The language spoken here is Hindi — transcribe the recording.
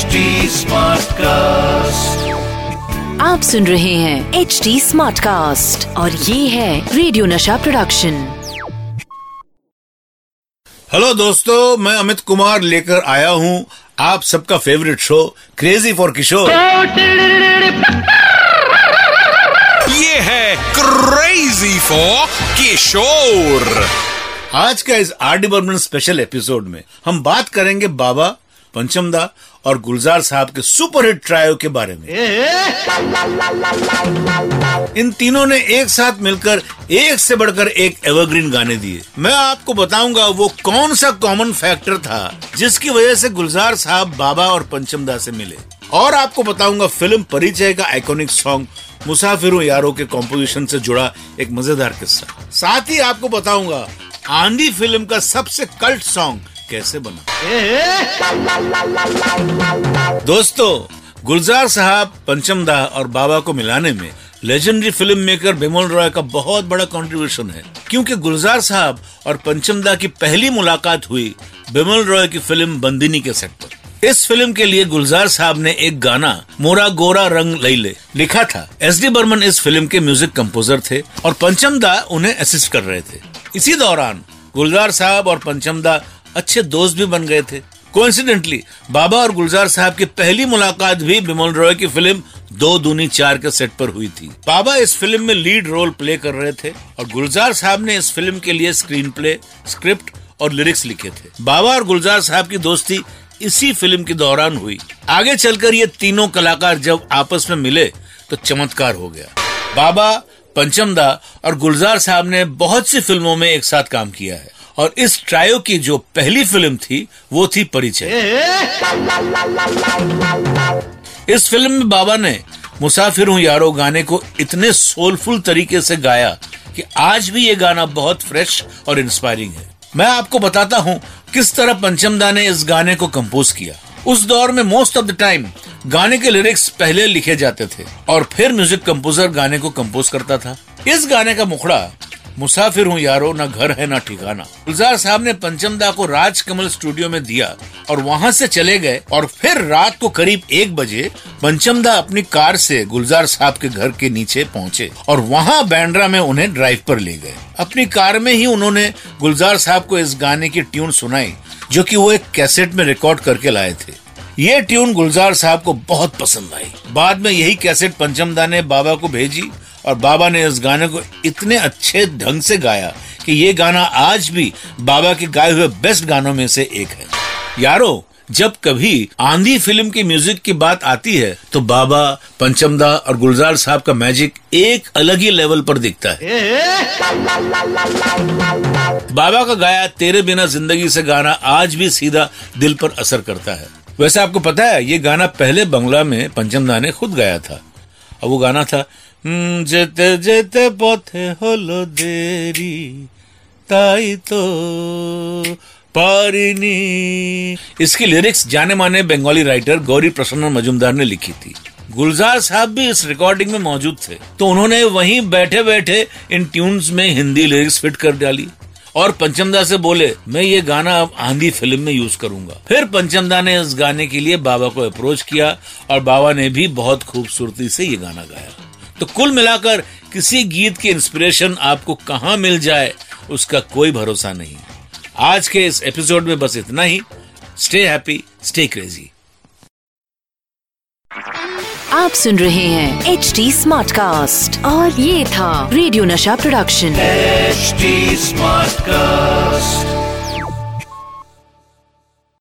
HD कास्ट आप सुन रहे हैं एच डी स्मार्ट कास्ट और ये है रेडियो नशा प्रोडक्शन हेलो दोस्तों मैं अमित कुमार लेकर आया हूँ आप सबका favourite show crazy for Kishore ये है क्रेजी फॉर किशोर आज का इस R D Burman special episode में हम बात करेंगे बाबा पंचमदा और गुलजार साहब के सुपरहिट ट्रायो के बारे में। इन तीनों ने एक साथ मिलकर एक से बढ़कर एक एवरग्रीन गाने दिए। मैं आपको बताऊँगा वो कौन सा कॉमन फैक्टर था जिसकी वजह से गुलजार साहब बाबा और पंचमदा से मिले। और आपको बताऊँगा फ़िल्म परिचय का आइकॉनिक सॉन्ग मुसाफिरों यारों के कॉम्पोजिशन से जुड़ा एक मज़ेदार किस्सा। साथ ही आपको बताऊँगा आंधी फ़िल्म का सबसे कल्ट सॉन्ग कैसे बना? दोस्तों गुलजार साहब पंचमदा और बाबा को मिलाने में legendary film maker Bimal Roy का बहुत बड़ा कंट्रीब्यूशन है। क्योंकि गुलजार साहब और पंचमदा की पहली मुलाकात हुई बिमल रॉय की फ़िल्म बंदिनी के सेट पर। इस फ़िल्म के लिए गुलजार साहब ने एक गाना मोरा गोरा रंग लैले लिखा था। एस डी बर्मन इस फ़िल्म के म्यूज़िक कंपोजर थे और पंचमदा उन्हें असिस्ट कर रहे थे। इसी दौरान गुलजार साहब और पंचमदा अच्छे दोस्त भी बन गए थे। कोइंसिडेंटली बाबा और गुलजार साहब की पहली मुलाकात भी बिमल रॉय की फ़िल्म दो दूनी चार के सेट पर हुई थी। बाबा इस फ़िल्म में लीड रोल प्ले कर रहे थे और गुलजार साहब ने इस फ़िल्म के लिए स्क्रीन प्ले, स्क्रिप्ट और लिरिक्स लिखे थे। बाबा और गुलजार साहब की दोस्ती इसी फ़िल्म के दौरान हुई। आगे चलकर ये तीनों कलाकार जब आपस में मिले तो चमत्कार हो गया। बाबा, पंचमदा और गुलजार साहब ने बहुत सी फ़िल्मों में एक साथ काम किया है। और इस ट्रायो की जो पहली फ़िल्म थी, वो थी परिचय। इस फ़िल्म में बाबा ने मुसाफिर हूँ यारो गाने को इतने सोलफुल तरीके से गाया कि आज भी ये गाना बहुत फ्रेश और इंस्पायरिंग है। मैं आपको बताता हूँ किस तरह पंचमदा ने इस गाने को कंपोज किया। उस दौर में मोस्ट ऑफ़ द टाइम गाने के लिरिक्स पहले लिखे जाते थे और फिर म्यूज़िक कंपोजर गाने को कंपोज करता था। इस गाने का मुखड़ा मुसाफिर हूँ यारो, न घर है, न ठिकाना। गुलजार साहब ने पंचमदा को राजकमल स्टूडियो में दिया और वहाँ से चले गए और फिर रात को करीब एक बजे पंचमदा अपनी कार से गुलजार साहब के घर के नीचे पहुँचे और वहाँ बैंड्रा में उन्हें ड्राइव पर ले गए। अपनी कार में ही उन्होंने गुलजार साहब को इस गाने की ट्यून सुनाई, जो कि वो एक कैसेट में रिकॉर्ड करके लाए थे। ये ट्यून गुलजार साहब को बहुत पसंद आई। बाद में यही कैसेट पंचमदा ने बाबा को भेजी और बाबा ने इस गाने को इतने अच्छे ढंग से गाया कि ये गाना आज भी बाबा के गाए हुए बेस्ट गानों में से एक है। यारो, जब कभी आंधी फ़िल्म की म्यूज़िक की बात आती है तो बाबा, पंचमदा और गुलजार साहब का मैजिक एक अलग ही लेवल पर दिखता है। बाबा का गाया तेरे बिना ज़िंदगी से गाना आज भी सीधा दिल पर असर करता है। वैसे आपको पता है, ये गाना पहले बंगला में पंचमदा ने खुद गाया था। और वो गाना था "हम्म, जेते जेते पथे হলো দেরি তাই তো पारिनी इसकी लिरिक्स जाने माने बंगाली राइटर गौरी प्रसन्न मजुमदार ने लिखी थी गुलजार साहब भी इस रिकॉर्डिंग में मौजूद थे तो उन्होंने वहीं बैठे बैठे इन ट्यून्स में हिंदी लिरिक्स फिट कर डाली और पंचमदा से बोले मैं ये गाना अब आंधी फिल्म में यूज करूंगा फिर पंचमदा ने इस गाने के लिए बाबा को अप्रोच किया और बाबा ने भी बहुत खूबसूरती से ये गाना गाया तो कुल मिलाकर किसी गीत की इंस्पिरेशन आपको कहाँ मिल जाए उसका कोई भरोसा नहीं आज के इस एपिसोड में बस इतना ही। स्टे हैप्पी स्टे क्रेजी आप सुन रहे हैं एच डी स्मार्ट कास्ट और ये था रेडियो नशा प्रोडक्शन एचडी स्मार्ट Smartcast.